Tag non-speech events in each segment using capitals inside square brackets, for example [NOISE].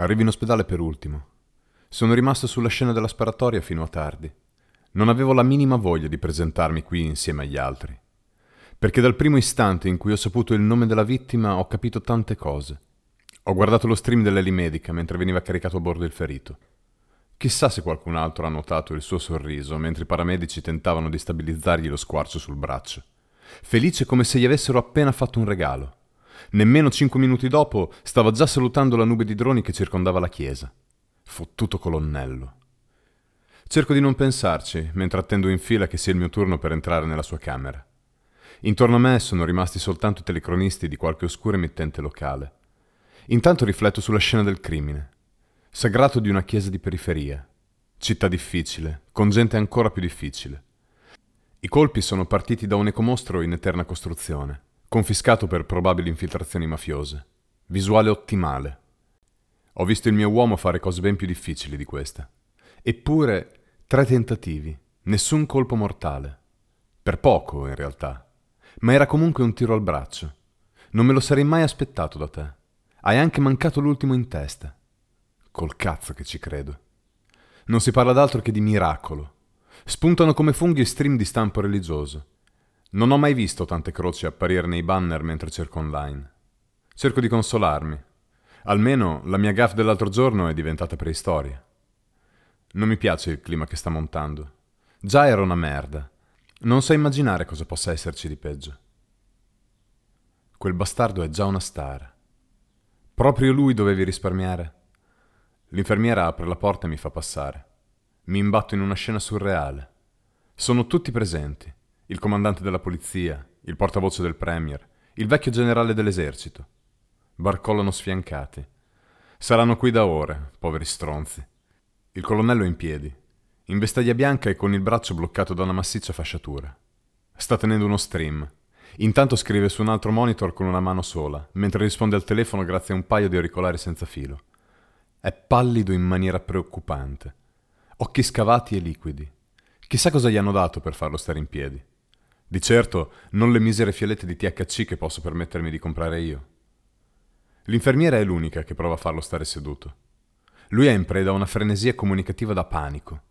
Arrivo in ospedale per ultimo. Sono rimasto sulla scena della sparatoria fino a tardi. Non avevo la minima voglia di presentarmi qui insieme agli altri. Perché dal primo istante in cui ho saputo il nome della vittima ho capito tante cose. Ho guardato lo stream dell'elimedica mentre veniva caricato a bordo il ferito. Chissà se qualcun altro ha notato il suo sorriso mentre i paramedici tentavano di stabilizzargli lo squarcio sul braccio. Felice come se gli avessero appena fatto un regalo. Nemmeno cinque minuti dopo stava già salutando la nube di droni che circondava la chiesa. Fottuto colonnello. Cerco di non pensarci mentre attendo in fila che sia il mio turno per entrare nella sua camera. Intorno a me sono rimasti soltanto telecronisti di qualche oscura emittente locale. Intanto rifletto sulla scena del crimine. Sagrato di una chiesa di periferia. Città difficile, con gente ancora più difficile. I colpi sono partiti da un ecomostro in eterna costruzione, confiscato per probabili infiltrazioni mafiose. Visuale ottimale. Ho visto il mio uomo fare cose ben più difficili di questa. Eppure Tre tentativi, nessun colpo mortale. Per poco, in realtà. Ma era comunque un tiro al braccio. Non me lo sarei mai aspettato da te. Hai anche mancato l'ultimo in testa. Col cazzo che ci credo. Non si parla d'altro che di miracolo. Spuntano come funghi stream di stampo religioso. Non ho mai visto tante croci apparire nei banner mentre cerco online. Cerco di consolarmi. Almeno la mia gaff dell'altro giorno è diventata preistoria. Non mi piace il clima che sta montando. Già era una merda. Non so immaginare cosa possa esserci di peggio. Quel bastardo è già una star. Proprio lui dovevi risparmiare. L'infermiera apre la porta e mi fa passare. Mi imbatto in una scena surreale. Sono tutti presenti. Il comandante della polizia, il portavoce del premier, il vecchio generale dell'esercito. Barcollano sfiancati. Saranno qui da ore, poveri stronzi. Il colonnello è in piedi, in vestaglia bianca e con il braccio bloccato da una massiccia fasciatura. Sta tenendo uno stream. Intanto scrive su un altro monitor con una mano sola, mentre risponde al telefono grazie a un paio di auricolari senza filo. È pallido in maniera preoccupante. Occhi scavati e liquidi. Chissà cosa gli hanno dato per farlo stare in piedi. Di certo non le misere fialette di THC che posso permettermi di comprare io. L'infermiera è l'unica che prova a farlo stare seduto. Lui è in preda a una frenesia comunicativa da panico.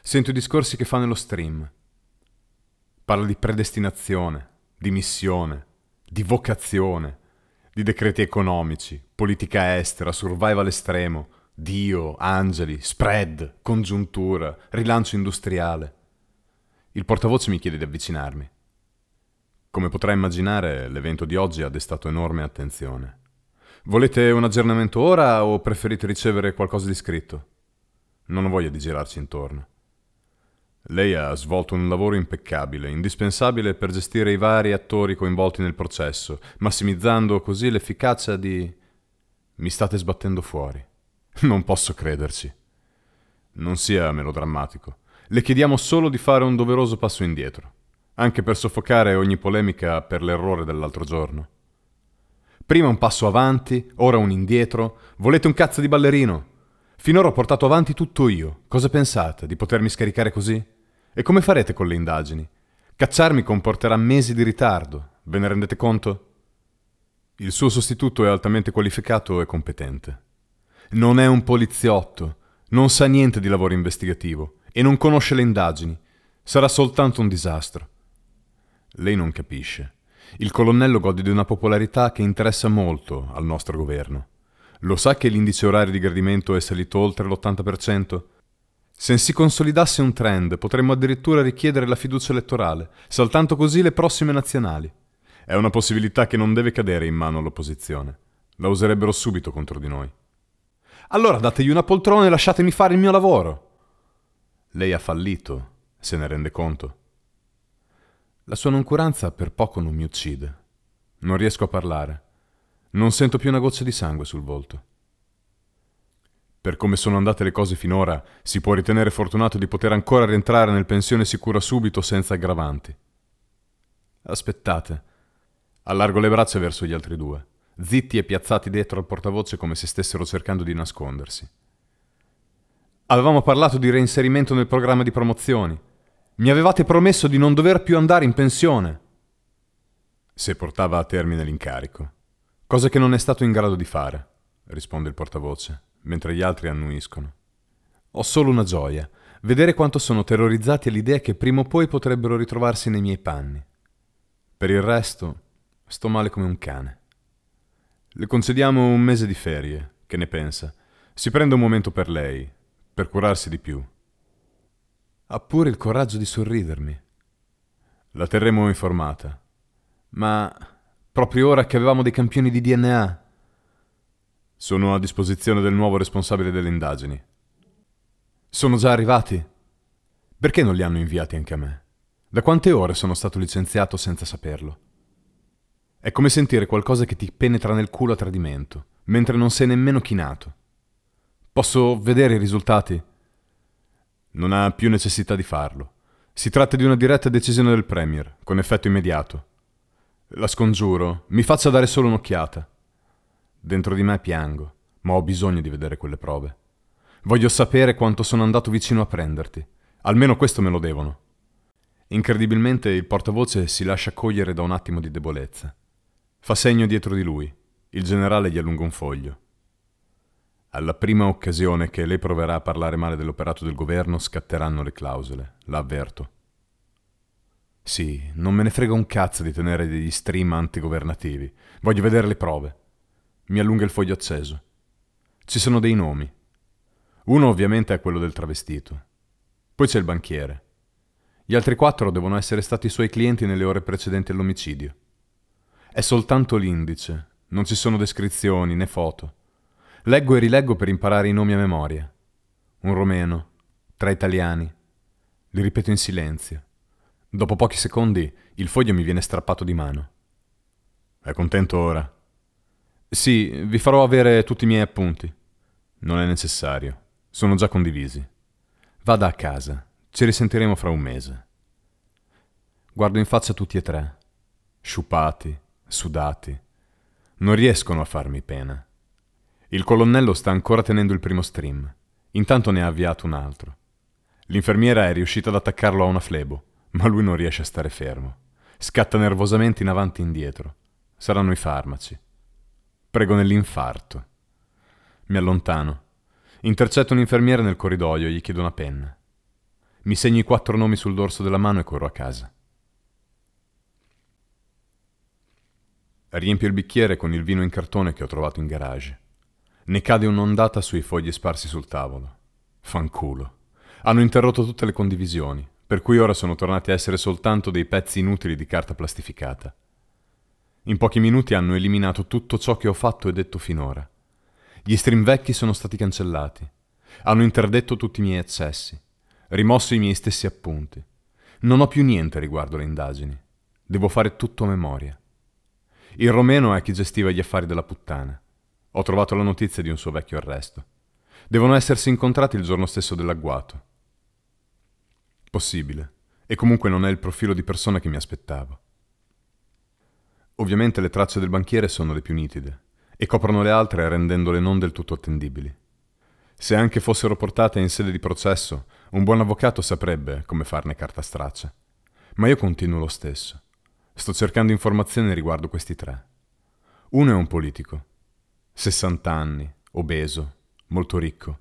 Sento i discorsi che fa nello stream. Parla di predestinazione, di missione, di vocazione, di decreti economici, politica estera, survival estremo, Dio, angeli, spread, congiuntura, rilancio industriale. Il portavoce mi chiede di avvicinarmi. Come potrai immaginare, l'evento di oggi ha destato enorme attenzione. Volete un aggiornamento ora o preferite ricevere qualcosa di scritto? Non ho voglia di girarci intorno. Lei ha svolto un lavoro impeccabile, indispensabile per gestire i vari attori coinvolti nel processo, massimizzando così l'efficacia di... Mi state sbattendo fuori. [LAUGHS] Non posso crederci. Non sia melodrammatico. Le chiediamo solo di fare un doveroso passo indietro, anche per soffocare ogni polemica per l'errore dell'altro giorno. Prima un passo avanti, ora un indietro. Volete un cazzo di ballerino? Finora ho portato avanti tutto io. Cosa pensate? Di potermi scaricare così? E come farete con le indagini? Cacciarmi comporterà mesi di ritardo. Ve ne rendete conto? Il suo sostituto è altamente qualificato e competente. Non è un poliziotto, non sa niente di lavoro investigativo e non conosce le indagini. Sarà soltanto un disastro. Lei non capisce. Il colonnello gode di una popolarità che interessa molto al nostro governo. Lo sa che l'indice orario di gradimento è salito oltre l'80%? Se si consolidasse un trend, potremmo addirittura richiedere la fiducia elettorale, saltando così le prossime nazionali. È una possibilità che non deve cadere in mano all'opposizione. La userebbero subito contro di noi. Allora dategli una poltrona e lasciatemi fare il mio lavoro. Lei ha fallito, se ne rende conto. La sua noncuranza per poco non mi uccide. Non riesco a parlare. Non sento più una goccia di sangue sul volto. Per come sono andate le cose finora, si può ritenere fortunato di poter ancora rientrare nel pensione sicura subito senza aggravanti. Aspettate. Allargo le braccia verso gli altri due, zitti e piazzati dietro al portavoce come se stessero cercando di nascondersi. Avevamo parlato di reinserimento nel programma di promozioni. Mi avevate promesso di non dover più andare in pensione. Se portava a termine l'incarico, cosa che non è stato in grado di fare, risponde il portavoce, mentre gli altri annuiscono. Ho solo una gioia, vedere quanto sono terrorizzati all'idea che prima o poi potrebbero ritrovarsi nei miei panni. Per il resto, sto male come un cane. Le concediamo un mese di ferie, che ne pensa? Si prende un momento per lei, per curarsi di più. Ha pure il coraggio di sorridermi. La terremo informata. Ma proprio ora che avevamo dei campioni di DNA. Sono a disposizione del nuovo responsabile delle indagini. Sono già arrivati? Perché non li hanno inviati anche a me? Da quante ore sono stato licenziato senza saperlo? È come sentire qualcosa che ti penetra nel culo a tradimento, mentre non sei nemmeno chinato. Posso vedere i risultati? Non ha più necessità di farlo. Si tratta di una diretta decisione del Premier, con effetto immediato. La scongiuro, mi faccia dare solo un'occhiata. Dentro di me piango, ma ho bisogno di vedere quelle prove. Voglio sapere quanto sono andato vicino a prenderti. Almeno questo me lo devono. Incredibilmente il portavoce si lascia cogliere da un attimo di debolezza. Fa segno dietro di lui. Il generale gli allunga un foglio. Alla prima occasione che lei proverà a parlare male dell'operato del governo scatteranno le clausole, la avverto. Sì, non me ne frega un cazzo di tenere degli stream antigovernativi. Voglio vedere le prove. Mi allunga il foglio acceso. Ci sono dei nomi. Uno ovviamente è quello del travestito. Poi c'è il banchiere. Gli altri quattro devono essere stati i suoi clienti nelle ore precedenti all'omicidio. È soltanto l'indice, non ci sono descrizioni né foto. Leggo e rileggo per imparare i nomi a memoria. Un romeno, tre italiani. Li ripeto in silenzio. Dopo pochi secondi il foglio mi viene strappato di mano. È contento ora? Sì, vi farò avere tutti i miei appunti. Non è necessario. Sono già condivisi. Vada a casa. Ci risentiremo fra un mese. Guardo in faccia tutti e tre. Sciupati, sudati. Non riescono a farmi pena. Il colonnello sta ancora tenendo il primo stream. Intanto ne ha avviato un altro. L'infermiera è riuscita ad attaccarlo a una flebo, ma lui non riesce a stare fermo. Scatta nervosamente in avanti e indietro. Saranno i farmaci. Prego nell'infarto. Mi allontano Intercetto un infermiere nel corridoio e gli chiedo una penna. Mi segno i quattro nomi sul dorso della mano e corro a casa. Riempio il bicchiere con il vino in cartone che ho trovato in garage. Ne cade un'ondata sui fogli sparsi sul tavolo. Fanculo. Hanno interrotto tutte le condivisioni, per cui ora sono tornati a essere soltanto dei pezzi inutili di carta plastificata. In pochi minuti hanno eliminato tutto ciò che ho fatto e detto finora. Gli stream vecchi sono stati cancellati. Hanno interdetto tutti i miei accessi, rimosso i miei stessi appunti. Non ho più niente riguardo le indagini. Devo fare tutto a memoria. Il romeno è chi gestiva gli affari della puttana. Ho trovato la notizia di un suo vecchio arresto. Devono essersi incontrati il giorno stesso dell'agguato. Possibile. E comunque non è il profilo di persona che mi aspettavo. Ovviamente le tracce del banchiere sono le più nitide e coprono le altre rendendole non del tutto attendibili. Se anche fossero portate in sede di processo, un buon avvocato saprebbe come farne carta straccia. Ma io continuo lo stesso. Sto cercando informazioni riguardo questi tre. Uno è un politico, 60 anni, obeso, molto ricco.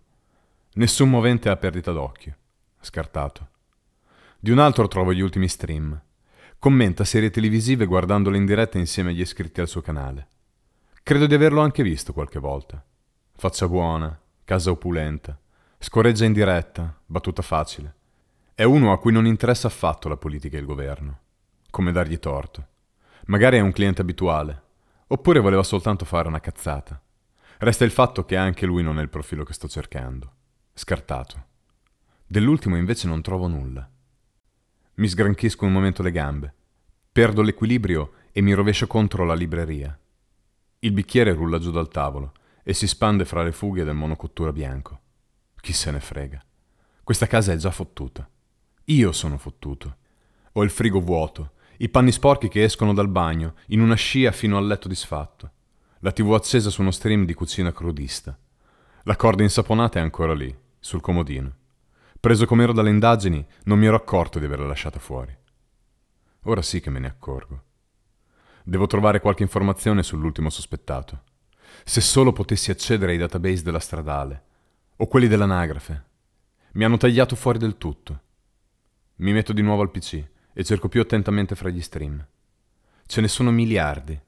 Nessun movente a perdita d'occhio. Scartato. Di un altro trovo gli ultimi stream. Commenta serie televisive guardandole in diretta insieme agli iscritti al suo canale. Credo di averlo anche visto qualche volta. Faccia buona, casa opulenta, scorreggia in diretta, battuta facile. È uno a cui non interessa affatto la politica e il governo. Come dargli torto. Magari è un cliente abituale, oppure voleva soltanto fare una cazzata. Resta il fatto che anche lui non è il profilo che sto cercando. Scartato. Dell'ultimo invece non trovo nulla. Mi sgranchisco un momento le gambe, perdo l'equilibrio e mi rovescio contro la libreria. Il bicchiere rulla giù dal tavolo e si spande fra le fughe del monocottura bianco. Chi se ne frega. Questa casa è già fottuta. Io sono fottuto. Ho il frigo vuoto, i panni sporchi che escono dal bagno, in una scia fino al letto disfatto. La tv accesa su uno stream di cucina crudista. La corda insaponata è ancora lì, sul comodino. Preso com'ero dalle indagini, non mi ero accorto di averla lasciata fuori. Ora sì che me ne accorgo. Devo trovare qualche informazione sull'ultimo sospettato. Se solo potessi accedere ai database della stradale o quelli dell'anagrafe. Mi hanno tagliato fuori del tutto. Mi metto di nuovo al PC e cerco più attentamente fra gli stream. Ce ne sono miliardi.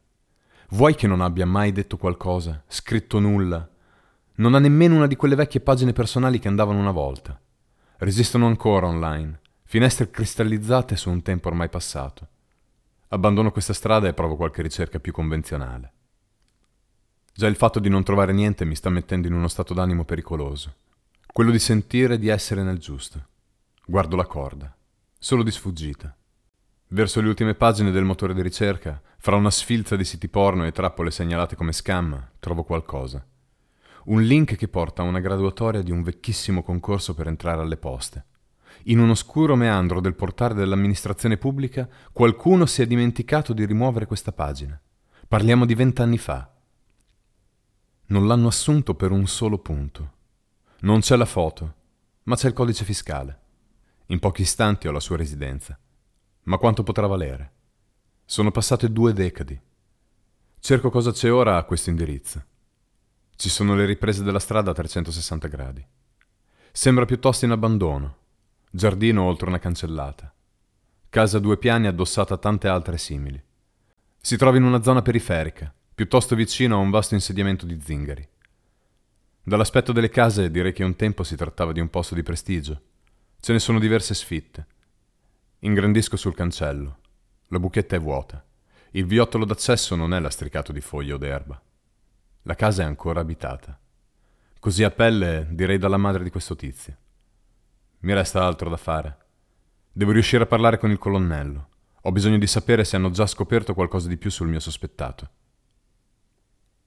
Vuoi che non abbia mai detto qualcosa, scritto nulla? Non ha nemmeno una di quelle vecchie pagine personali che andavano una volta. Resistono ancora online, finestre cristallizzate su un tempo ormai passato. Abbandono questa strada e provo qualche ricerca più convenzionale. Già il fatto di non trovare niente mi sta mettendo in uno stato d'animo pericoloso. Quello di sentire di essere nel giusto. Guardo la corda, solo di sfuggita. Verso le ultime pagine del motore di ricerca, fra una sfilza di siti porno e trappole segnalate come scam, trovo qualcosa. Un link che porta a una graduatoria di un vecchissimo concorso per entrare alle poste. In un oscuro meandro del portale dell'amministrazione pubblica, qualcuno si è dimenticato di rimuovere questa pagina. Parliamo di vent'anni fa. Non l'hanno assunto per un solo punto. Non c'è la foto, ma c'è il codice fiscale. In pochi istanti ho la sua residenza. Ma quanto potrà valere? Sono passate due decadi. Cerco cosa c'è ora a questo indirizzo. Ci sono le riprese della strada a 360 gradi. Sembra piuttosto in abbandono. Giardino oltre una cancellata. Casa a due piani addossata a tante altre simili. Si trova in una zona periferica, piuttosto vicino a un vasto insediamento di zingari. Dall'aspetto delle case direi che un tempo si trattava di un posto di prestigio. Ce ne sono diverse sfitte. Ingrandisco sul cancello. La buchetta è vuota. Il viottolo d'accesso non è lastricato di foglie o d'erba. La casa è ancora abitata. Così a pelle direi dalla madre di questo tizio. Mi resta altro da fare. Devo riuscire a parlare con il colonnello. Ho bisogno di sapere se hanno già scoperto qualcosa di più sul mio sospettato.